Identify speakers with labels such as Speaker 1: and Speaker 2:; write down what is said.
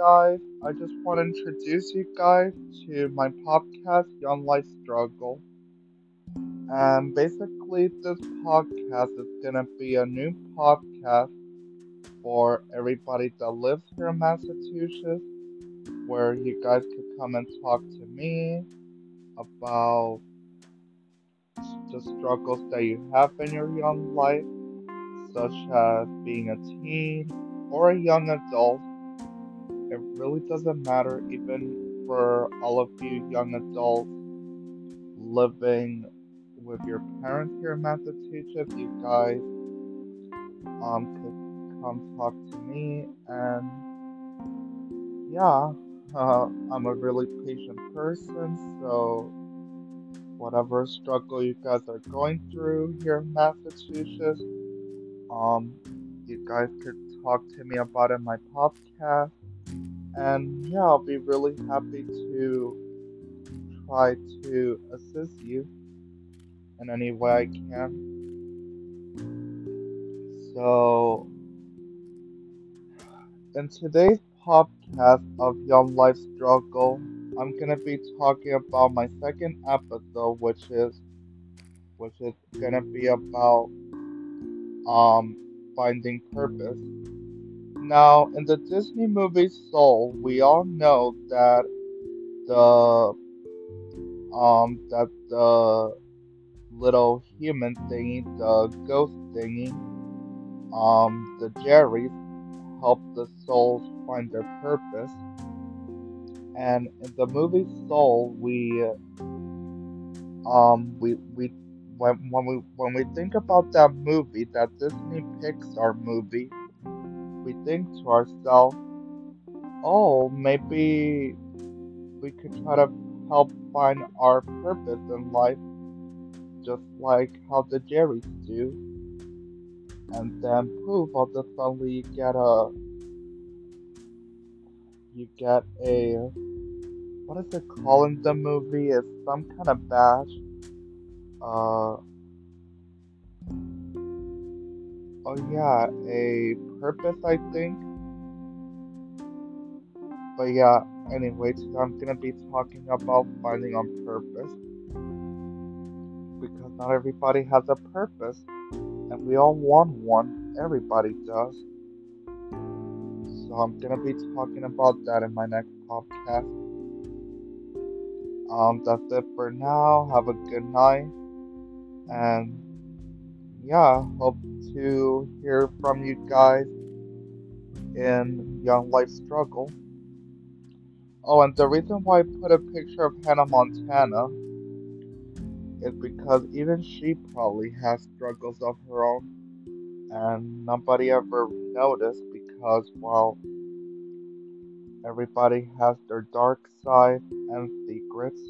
Speaker 1: guys. I just want to introduce you guys to my podcast, Young Life Struggle. And basically, this podcast is gonna be a new podcast for everybody that lives here in Massachusetts, where you guys could come and talk to me about the struggles that you have in your young life, such as being a teen or a young adult. It really doesn't matter, even for all of you young adults living with your parents here in Massachusetts, you guys um could come talk to me and yeah, uh, I'm a really patient person, so whatever struggle you guys are going through here in Massachusetts, um, you guys could talk to me about it in my podcast. And yeah, I'll be really happy to try to assist you in any way I can. So, in today's podcast of Young Life Struggle, I'm gonna be talking about my second episode, which is which is gonna be about um finding purpose. Now, in the Disney movie Soul, we all know that the um that the little human thingy, the ghost thingy, um, the Jerry help the souls find their purpose. And in the movie Soul, we um we we when when we when we think about that movie, that Disney Pixar movie, we think to ourselves, oh, maybe we could try to help find our purpose in life, just like how the Jerrys do. And then poof, all of a sudden you get a you get a what is it called in the movie? It's some kind of badge. Uh oh yeah, a purpose I think. But yeah, anyway, today I'm gonna be talking about finding on purpose. Because not everybody has a purpose. And we all want one. Everybody does. So I'm gonna be talking about that in my next podcast. Um, that's it for now. Have a good night. And yeah, hope to hear from you guys in Young Life Struggle. Oh, and the reason why I put a picture of Hannah Montana is because even she probably has struggles of her own, and nobody ever noticed because, well, everybody has their dark side and secrets.